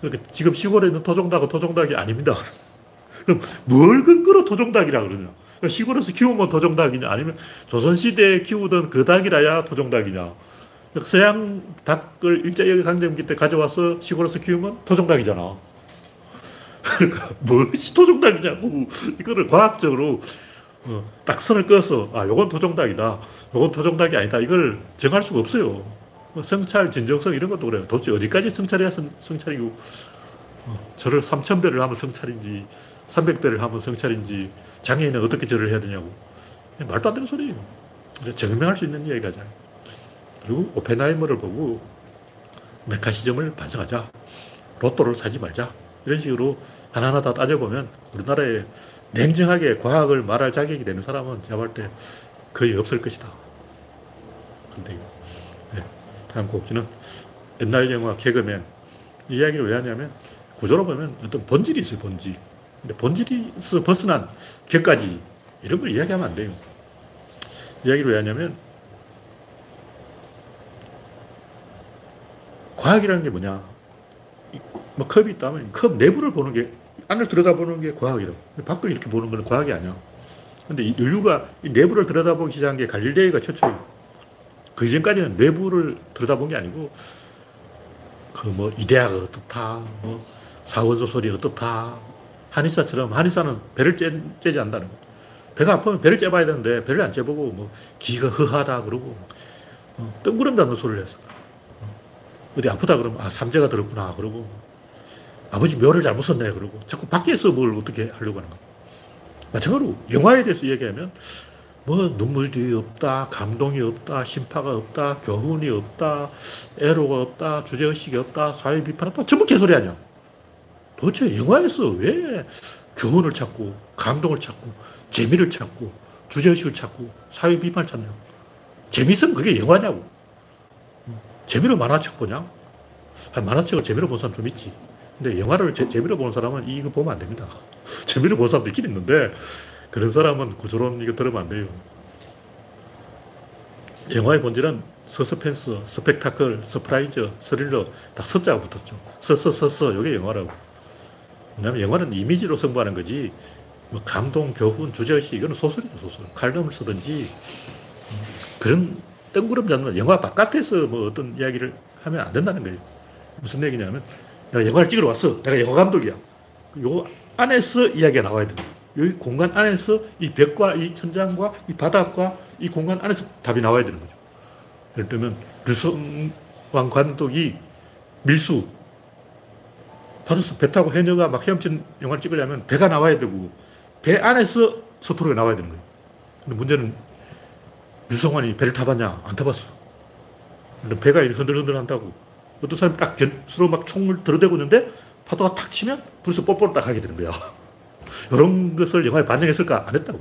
그러니까 지금 시골에 있는 토종닭은 토종닭이 아닙니다. 그럼 뭘 근거로 토종닭이라 그러냐? 그러니까 시골에서 키우면 토종닭이냐? 아니면 조선시대에 키우던 그 닭이라야 토종닭이냐? 그러니까 서양 닭을 일제히 강점기 때 가져와서 시골에서 키우면 토종닭이잖아. 그러니까 무엇이 토종닭이냐고 이거를 과학적으로 어, 딱 선을 끄어서 아 요건 토종닭이다 요건 토종닭이 아니다 이걸 정할 수가 없어요 뭐 성찰, 진정성 이런 것도 그래요. 도대체 어디까지 성찰해야 성, 성찰이고, 어, 절을 3,000배를 하면 성찰인지, 300배를 하면 성찰인지, 장애인은 어떻게 절을 해야 되냐고. 말도 안 되는 소리예요. 증명할 수 있는 이야기가잖 그리고 오펜하이머를 보고 메카시즘을 반성하자. 로또를 사지 말자. 이런 식으로 하나하나 다 따져보면 우리나라에 냉정하게 과학을 말할 자격이 되는 사람은 제가 볼 때 거의 없을 것이다. 근데, 네. 다음 곡지는 옛날 영화 개그맨. 이 이야기를 왜 하냐면 구조로 보면 어떤 본질이 있어요, 본질. 근데 본질에서 벗어난 격까지 이런 걸 이야기하면 안 돼요. 이야기를 왜 하냐면 과학이라는 게 뭐냐. 뭐 컵이 있다면 컵 내부를 보는 게 안을 들여다보는 게 과학이라고. 밖을 이렇게 보는 건 과학이 아니야. 근데 인류가 내부를 들여다보기 시작한 게 갈릴레이가 최초예요. 그 이전까지는 내부를 들여다본 게 아니고 그 뭐 이데아가 어떻다, 뭐 사원소 소리 어떻다. 한의사처럼 한의사는 배를 째, 째지 않는다는 거. 배가 아프면 배를 째봐야 되는데 배를 안 째보고 뭐 기가 허하다 그러고 어, 뜬구름 잡는 소리를 했어. 어, 어디 아프다 그러면 아 삼재가 들었구나 그러고 아버지 묘를 잘못 썼네 그러고 자꾸 밖에서 뭘 어떻게 하려고 하는 거야. 마찬가지로 영화에 대해서 얘기하면 뭐 눈물이 없다, 감동이 없다, 심파가 없다, 교훈이 없다, 애로가 없다, 주제의식이 없다, 사회 비판 없다. 전부 개소리 아니야. 도대체 영화에서 왜 교훈을 찾고, 감동을 찾고, 재미를 찾고, 주제의식을 찾고, 사회 비판을 찾냐고. 재밌으면 그게 영화냐고. 재미로 만화책 보냐? 만화책을 재미로 본 사람 좀 있지. 근데 영화를 제, 재미로 보는 사람은 이거 보면 안 됩니다. 재미로 보는 사람도 있긴 있는데, 그런 사람은 구조론 이거 들으면 안 돼요. 영화의 본질은 서스펜스, 스펙타클, surprise, 스릴러 다 서자가 붙었죠. 서서서서 이게 영화라고. 왜냐하면 영화는 이미지로 승부하는 거지 뭐 감동, 교훈, 주제의식 이거는 소설이죠 소설. 칼럼을 쓰든지 그런 뜬구름 잡는 영화 바깥에서 뭐 어떤 이야기를 하면 안 된다는 거예요. 무슨 얘기냐면 내가 영화를 찍으러 왔어. 내가 영화 감독이야. 요 안에서 이야기가 나와야 된다. 이 공간 안에서 이 벽과 이 천장과 이 바닥과 이 공간 안에서 답이 나와야 되는 거죠. 예를 들면 류성왕 감독이 밀수 바다에서 배 타고 해녀가 막 헤엄친 영화를 찍으려면 배가 나와야 되고 배 안에서 서투르가 나와야 되는 거예요. 근데 문제는 류성환이 배를 타봤냐? 안 타봤어. 배가 흔들흔들 한다고. 어떤 사람이 딱 서로 막 총을 들어대고 있는데 파도가 탁 치면 불에서 뽀뽀를 딱 하게 되는 거야. 이런 것을 영화에 반영했을까? 안 했다고.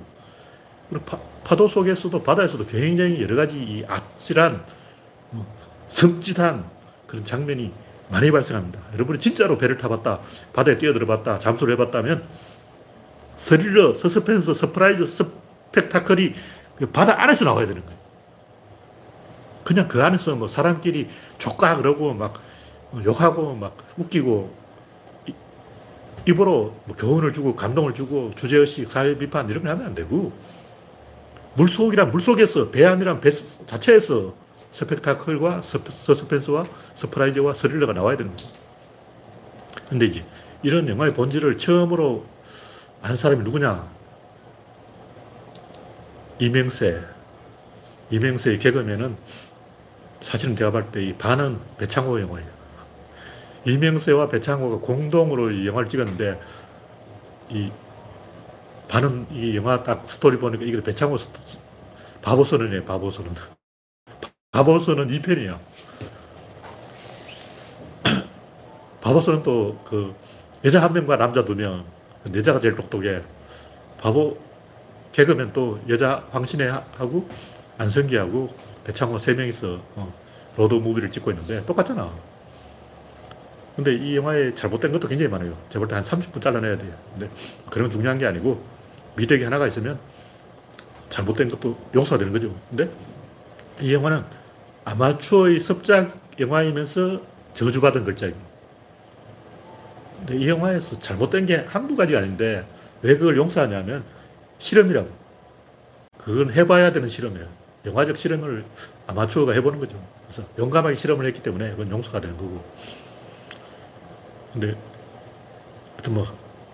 파, 파도 속에서도 바다에서도 굉장히 여러 가지 이 아찔한 뭐, 섬찟한 그런 장면이 많이 발생합니다. 여러분이 진짜로 배를 타봤다, 바다에 뛰어들어봤다, 잠수를 해봤다면 스릴러, 서스펜스, surprise, 스펙타클이 그 바다 안에서 나와야 되는 거예요. 그냥 그 안에서 뭐 사람끼리 좆까 그러고 막 욕하고 막 웃기고 입으로 뭐 교훈을 주고 감동을 주고 주제의식, 사회 비판 이런 거 하면 안 되고 물속이란 물속에서 배 안이란 배 자체에서 스펙타클과 서스펜스와 surprise와 스릴러가 나와야 되는 거예요. 근데 이제 이런 영화의 본질을 처음으로 안 사람이 누구냐? 이명세. 이명세의 개그맨은 사실은 제가 볼 때 이 반은 배창호 영화예요. 이명세와 배창호가 공동으로 이 영화를 찍었는데 이 반은 이 영화 딱 스토리 보니까 이게 배창호 바보선언이에요. 바보선언. 바보선언 2편이야. 바보선언 또 그 여자 한 명과 남자 두 명. 여자가 제일 똑똑해. 바보 개그맨 또 여자 황신혜하고 안성기하고 배창호 세 명이서 어, 로드 무비를 찍고 있는데 똑같잖아. 근데 이 영화에 잘못된 것도 굉장히 많아요. 제가 볼때 한 30분 잘라내야 돼요. 근데 그런 중요한 게 아니고 미덕이 하나가 있으면 잘못된 것도 용서가 되는 거죠. 근데 이 영화는 아마추어의 습작 영화이면서 저주받은 걸작이에요. 근데 이 영화에서 잘못된 게 한두 가지가 아닌데 왜 그걸 용서하냐면 실험이라고. 그건 해봐야 되는 실험이라 영화적 실험을 아마추어가 해보는 거죠. 그래서 용감하게 실험을 했기 때문에 그건 용서가 되는 거고. 근데 하여튼 뭐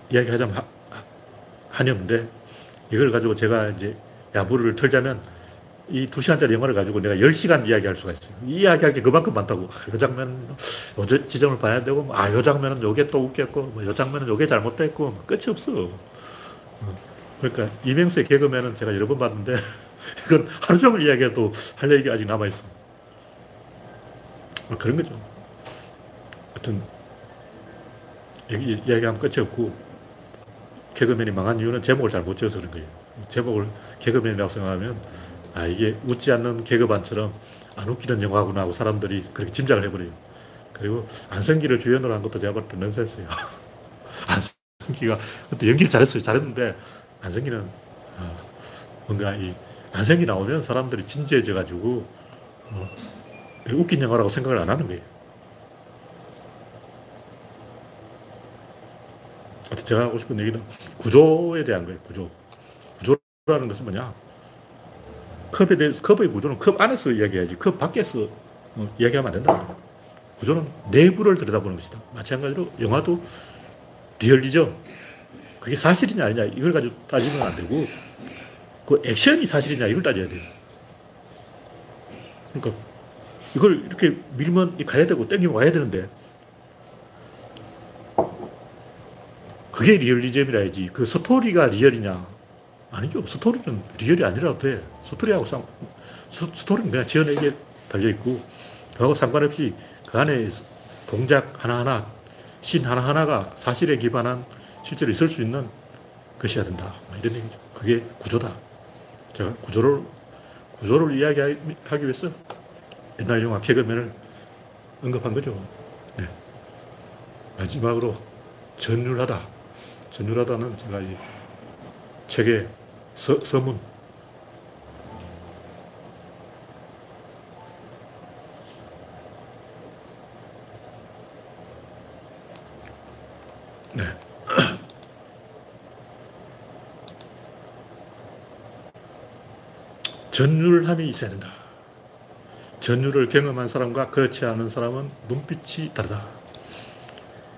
이야기하자면 하, 한이 없는데 이걸 가지고 제가 이제 야부를 털자면 이 두 시간짜리 영화를 가지고 내가 10시간 이야기할 수가 있어요. 이야기할 게 그만큼 많다고. 이 장면은 요 저- 지점을 봐야 되고, 뭐, 아, 요 장면은 요게 또 웃겼고, 뭐, 요 장면은 요게 잘못됐고, 뭐 끝이 없어. 어. 그러니까 이명수의 개그맨은 제가 여러 번 봤는데, 이건 하루 종일 이야기해도 할 얘기가 아직 남아있어. 뭐 그런 거죠. 하여튼, 얘기, 이야기하면 끝이 없고, 개그맨이 망한 이유는 제목을 잘 못 지어서 그런 거예요. 이 제목을 개그맨이라고 생각하면, 아, 이게 웃지 않는 개그반처럼 안 웃기는 영화구나 하고 사람들이 그렇게 짐작을 해버려요. 그리고 안성기를 주연으로 한 것도 제가 볼때 넌센스예요. 안성기가 그때 연기를 잘했어요. 잘했는데 안성기는 어, 뭔가 이 안성기 나오면 사람들이 진지해져가지고 어, 웃긴 영화라고 생각을 안 하는 거예요. 하여튼 제가 하고 싶은 얘기는 구조에 대한 거예요. 구조. 구조라는 것은 뭐냐? 컵에 대해서 컵의 구조는 컵 안에서 이야기해야지 컵 밖에서 어, 이야기하면 안 된다. 구조는 내부를 들여다보는 것이다. 마찬가지로 영화도 리얼리즘 그게 사실이냐 아니냐 이걸 가지고 따지면 안 되고 그 액션이 사실이냐 이걸 따져야 돼요. 그러니까 이걸 이렇게 밀면 가야 되고 땡기면 와야 되는데 그게 리얼리즘이라야지 그 스토리가 real이냐 아니죠. 스토리는 real이 아니라도 돼. 스토리하고 상, 스, 스토리는 그냥 지어내기에 달려있고, 그하고 상관없이 그 안에 동작 하나하나, 신 하나하나가 사실에 기반한 실제로 있을 수 있는 것이어야 된다. 뭐 이런 얘기죠. 그게 구조다. 제가 구조를, 구조를 이야기하기 위해서 옛날 영화 개그맨을 언급한 거죠. 네. 마지막으로 전율하다. 전율하다는 제가 이 책에 서, 서문. 네. 전율함이 있어야 된다. 전율을 경험한 사람과 그렇지 않은 사람은 눈빛이 다르다.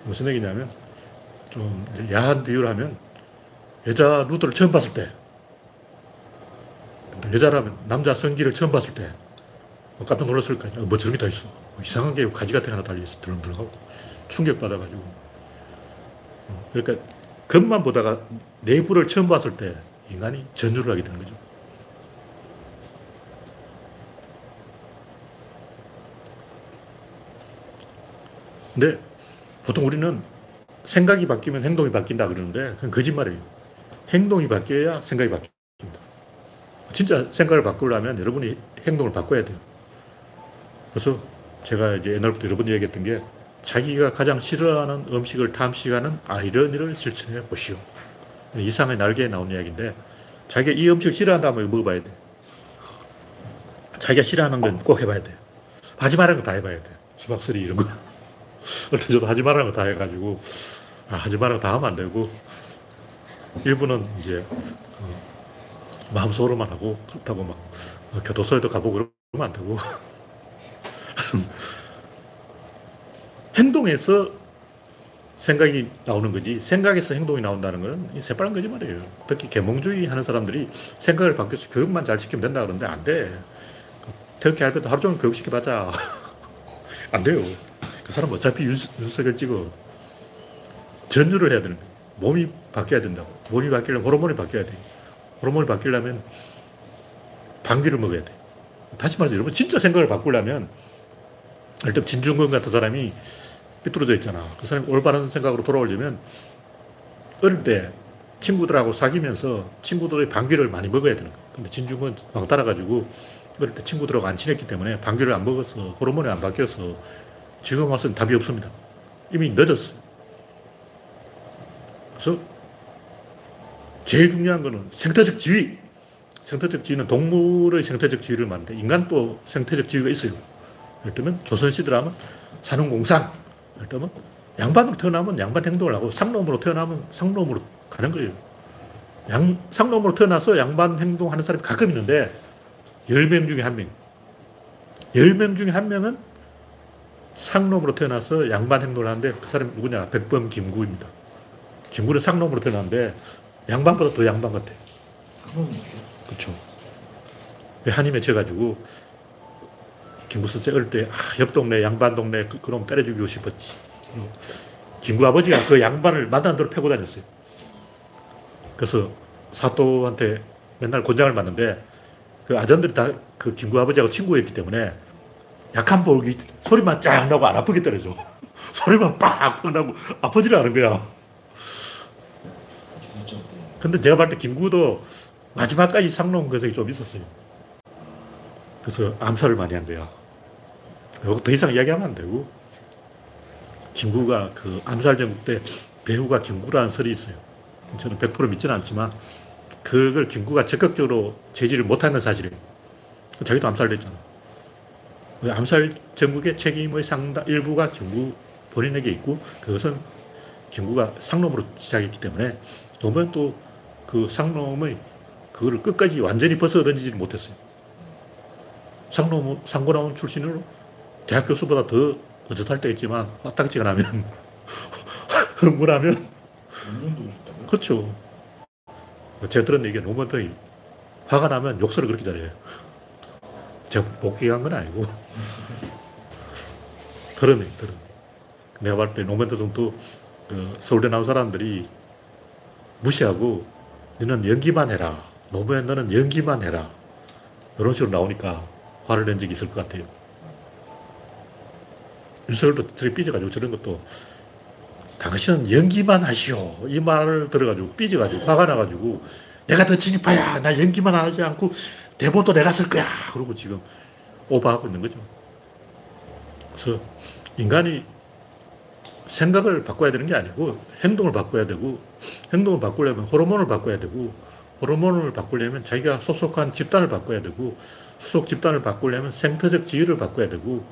무슨 얘기냐면, 좀 야한 비유를 하면, 여자 루드를 처음 봤을 때, 여자라면 남자 성기를 처음 봤을 때, 뭐 깜짝 놀랐을 거 아니야. 뭐 저런 게 다 있어. 뭐 이상한 게 가지 같은 게 하나 달려있어. 드렁드렁하고. 충격받아가지고. 어, 그러니까, 겉만 보다가 내부를 처음 봤을 때, 인간이 전율을 하게 되는 거죠. 근데, 보통 우리는 생각이 바뀌면 행동이 바뀐다 그러는데, 그건 거짓말이에요. 행동이 바뀌어야 생각이 바뀝니다. 진짜 생각을 바꾸려면 여러분이 행동을 바꿔야 돼요. 그래서 제가 이제 옛날부터 여러 번 얘기했던 게 자기가 가장 싫어하는 음식을 탐식하는 아이러니를 실천해 보시오. 이상의 날개에 나온 이야기인데 자기가 이 음식 싫어한다면 먹어봐야 돼. 자기가 싫어하는 건 꼭 해봐야 돼. 하지 말라는 거 다 해봐야 돼. 수박소리 이런 거. 그때 저도 하지 말라는 거 다 해가지고 아, 하지 말라는 거 다 하면 안 되고 일부는 이제 어, 마음속으로만 하고 그렇다고 막 어, 교도소에도 가보고 그러면 안 되고 행동에서 생각이 나오는 거지 생각에서 행동이 나온다는 것은 새빨간 거짓말이에요. 특히 계몽주의 하는 사람들이 생각을 바뀌어서 교육만 잘 시키면 된다 그러는데 안 돼. 태극기 할배도 하루 종일 교육시켜봤자 안 돼요. 그 사람 어차피 윤, 윤석열 찍어. 전율을 해야 되는 거예요. 몸이 바뀌어야 된다고. 몸이 바뀌려면 호르몬이 바뀌어야 돼. 호르몬이 바뀌려면 방귀를 먹어야 돼. 다시 말해서 여러분 진짜 생각을 바꾸려면 일단 진중권 같은 사람이 삐뚤어져 있잖아. 그 사람이 올바른 생각으로 돌아오려면 어릴 때 친구들하고 사귀면서 친구들의 방귀를 많이 먹어야 되는 거야. 근데 진중권 막 따라가지고 어릴 때 친구들하고 안 친했기 때문에 방귀를 안 먹어서 호르몬이 안 바뀌어서 지금 와서는 답이 없습니다. 이미 늦었어요. 그래서 제일 중요한 거는 생태적 지위. 생태적 지위는 동물의 생태적 지위를 말하는데 인간도 생태적 지위가 있어요. 예를 들면 조선시대라면 산업공상. 예를 들면 양반으로 태어나면 양반 행동을 하고 상놈으로 태어나면 상놈으로 가는 거예요. 양, 상놈으로 태어나서 양반 행동하는 사람이 가끔 있는데 10명 중에 한 명. 10명 중에 한 명은 상놈으로 태어나서 양반 행동을 하는데 그 사람이 누구냐? 백범 김구입니다. 김구는 상놈으로 태어났는데 양반보다 더 양반 같아. 그렇죠. 한이 맺혀가지고 김구 선생 어릴 때, 아, 옆 동네, 양반 동네, 그, 그놈 때려 죽이고 싶었지. 김구 아버지가 그 양반을 만난 대로 패고 다녔어요. 그래서 사또한테 맨날 곤장을 맞는데 그 아전들이 다 그 김구 아버지하고 친구였기 때문에 약한 볼기 소리만 쫙 나고 안 아프게 때려줘. 소리만 빡빡 나고 아프지를 않은 거야. 근데 제가 봤을 때 김구도 마지막까지 상놈 거색이 좀 있었어요. 그래서 암살을 많이 한 거야. 이거 더 이상 이야기하면 안 되고. 김구가 그 암살 전국 때 배우가 김구라는 설이 있어요. 저는 100% 믿지는 않지만 그걸 김구가 적극적으로 제지를 못한 건 사실이에요. 자기도 암살됐잖아. 암살 전국의 책임의 상당 일부가 김구 본인에게 있고 그것은 김구가 상놈으로 시작했기 때문에 노무현 또그 상놈의 그거를 끝까지 완전히 벗어 던지지를 못했어요. 상놈, 상고나온 출신으로 대학 교수보다 더 어젓할 때 있지만 화딱지가 나면 흥분하면? 그렇죠. 제가 들은 얘기가 노무현이 화가 나면 욕설을 그렇게 잘해요. 제가 복귀한 건 아니고 들으네, 들으네. 내가 봤을 때 노무현 대통령도 그 서울대 나온 사람들이 무시하고 너는 연기만 해라. 노무현 너는 연기만 해라. 이런 식으로 나오니까 화를 낸 적이 있을 것 같아요. 윤석열도 들이 삐져가지고 저런 것도 당신은 연기만 하시오. 이 말을 들어가지고 삐져가지고 화가 나가지고 내가 더 진입하야. 나 연기만 하지 않고 대본도 내가 쓸 거야. 그러고 지금 오버하고 있는 거죠. 그래서 인간이 생각을 바꿔야 되는 게 아니고 행동을 바꿔야 되고 행동을 바꾸려면 호르몬을 바꿔야 되고 호르몬을 바꾸려면 자기가 소속한 집단을 바꿔야 되고 소속 집단을 바꾸려면 생태적 지위를 바꿔야 되고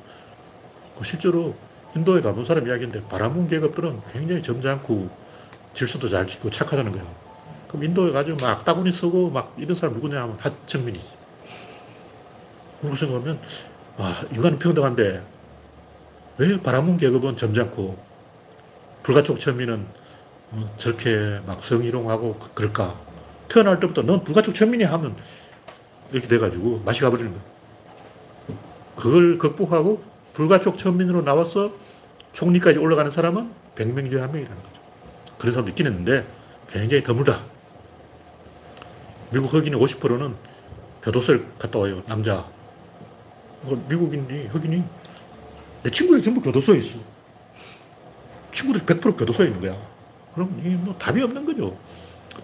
그 실제로 인도에 가본 사람 이야기인데 바라문 계급들은 굉장히 점잖고 질서도 잘 지키고 착하다는 거예요. 그럼 인도에 가지고 막 악다구니 쓰고 막 이런 사람 누구냐 하면 하청민이지. 그러고 생각하면 아, 인간은 평등한데 왜 바라문 계급은 점잖고 불가촉 천민은 어, 저렇게 막 성희롱하고 그- 그럴까? 태어날 때부터 넌 불가촉 천민이 하면 이렇게 돼가지고 맛이 가버리는 거야. 그걸 극복하고 불가촉 천민으로 나와서 총리까지 올라가는 사람은 100명 중에 한 명이라는 거죠. 그런 사람도 있긴 했는데 굉장히 드물다. 미국 흑인의 50%는 교도소를 갔다 와요, 남자. 그 미국인이, 흑인이 내 친구들이 전부 교도소에 있어. 친구들이 100% 교도소에 있는 거야. 그럼 이게 뭐 답이 없는 거죠.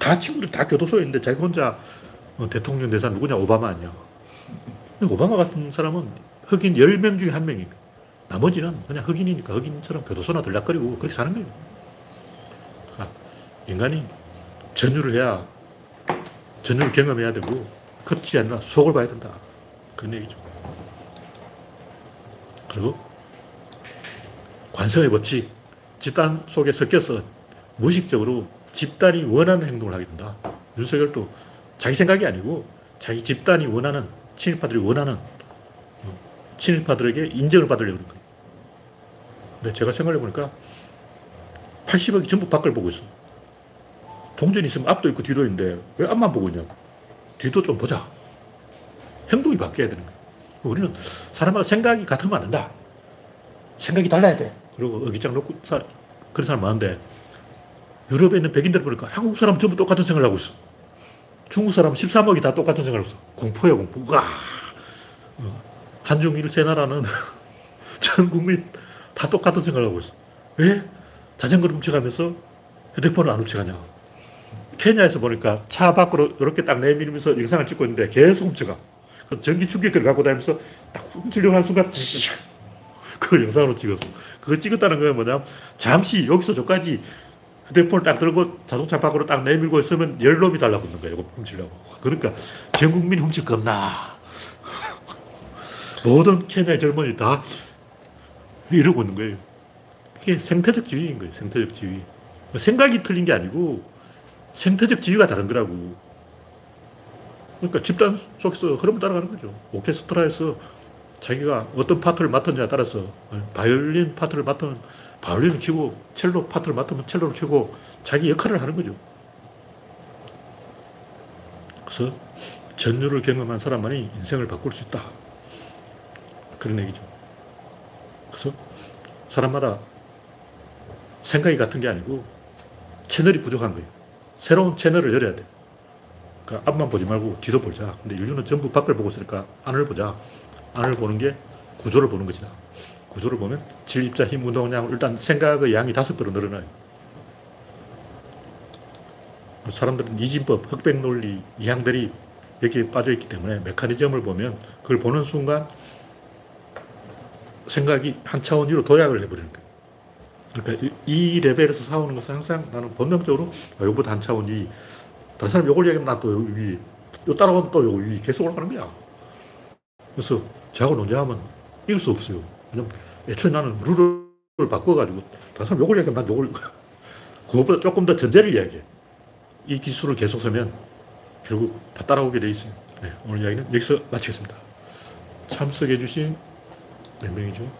다 친구들 다 교도소에 있는데 자기 혼자 어, 대통령 대사 누구냐? 오바마 아니야. 근데 오바마 같은 사람은 흑인 10명 중에 한 명이에요. 나머지는 그냥 흑인이니까 흑인처럼 교도소나 들락거리고 그렇게 사는 거예요. 그러니까 인간이 전율을 해야 전율을 경험해야 되고 겉이 아니라 속을 봐야 된다. 그런 얘기죠. 그리고 관성의 법칙, 집단 속에 섞여서 무의식적으로 집단이 원하는 행동을 하게 된다. 윤석열도 자기 생각이 아니고 자기 집단이 원하는 친일파들이 원하는 어, 친일파들에게 인정을 받으려고 그런 거예요. 근데 제가 생각해 보니까 80억이 전부 밖을 보고 있어. 동전이 있으면 앞도 있고 뒤도 있는데 왜 앞만 보고 있냐고. 뒤도 좀 보자. 행동이 바뀌어야 되는 거예요. 우리는 사람마다 생각이 같으면 안 된다. 생각이 달라야 돼. 그리고 어기장 놓고 사, 그런 사람 많은데 유럽에 있는 백인들 보니까 한국 사람 전부 똑같은 생각을 하고 있어. 중국 사람 13억이 다 똑같은 생각을 하고 있어. 공포야, 공포. 와. 어, 한중일 세 나라는 전 국민 다 똑같은 생각을 하고 있어. 왜? 자전거를 훔쳐가면서 휴대폰을 안 훔쳐가냐. 케냐에서 보니까 차 밖으로 이렇게 딱 내밀면서 영상을 찍고 있는데 계속 훔쳐가. 그래서 전기 충격기를 갖고 다니면서 딱 훔치려고 하는 순간 지시 그걸 영상으로 찍었어. 그걸 찍었다는 건 뭐냐면 잠시 여기서 저까지 휴대폰을 딱 들고 자동차 밖으로 딱 내밀고 있으면 열놈이 달라붙는 거예요. 이거 훔치려고. 그러니까 전 국민이 훔칠 겁나. 모든 케냐의 젊은이 다 이러고 있는 거예요. 그게 생태적 지위인 거예요. 생태적 지위. 생각이 틀린 게 아니고 생태적 지위가 다른 거라고. 그러니까 집단 속에서 흐름을 따라가는 거죠. 오케스트라에서 자기가 어떤 파트를 맡느냐에 따라서 바이올린 파트를 맡으면 바이올린을 켜고 첼로 파트를 맡으면 첼로를 켜고 자기 역할을 하는 거죠. 그래서 전율을 경험한 사람만이 인생을 바꿀 수 있다. 그런 얘기죠. 그래서 사람마다 생각이 같은 게 아니고 채널이 부족한 거예요. 새로운 채널을 열어야 돼. 그러니까 앞만 보지 말고 뒤도 보자. 근데 인류는 전부 밖을 보고 있으니까 안을 보자. 안을 보는 게 구조를 보는 것이다. 구조를 보면 질, 입자, 힘, 운동, 양 일단 생각의 양이 다섯 배로 늘어나요. 사람들은 이진법, 흑백 논리, 이항들이 여기에 빠져 있기 때문에 메커니즘을 보면 그걸 보는 순간 생각이 한 차원 위로 도약을 해버리는 거예요. 그러니까 이, 이 레벨에서 싸우는 것은 항상 나는 본능적으로 아, 요보다 한 차원 위. 다른 사람 요걸 얘기하면 난또 위. 요 따라가면 또요 위. 계속 올라가는 거야. 그래서 저하고 논쟁하면 이길 수 없어요. 왜냐면 애초에 나는 룰을 바꿔가지고 다른 사람 요걸 얘기하면 난 요걸 그것보다 조금 더 전제를 이야기해. 이 기술을 계속 쓰면 결국 다 따라오게 돼 있어요. 네, 오늘 이야기는 여기서 마치겠습니다. 참석해주신 몇 명이죠?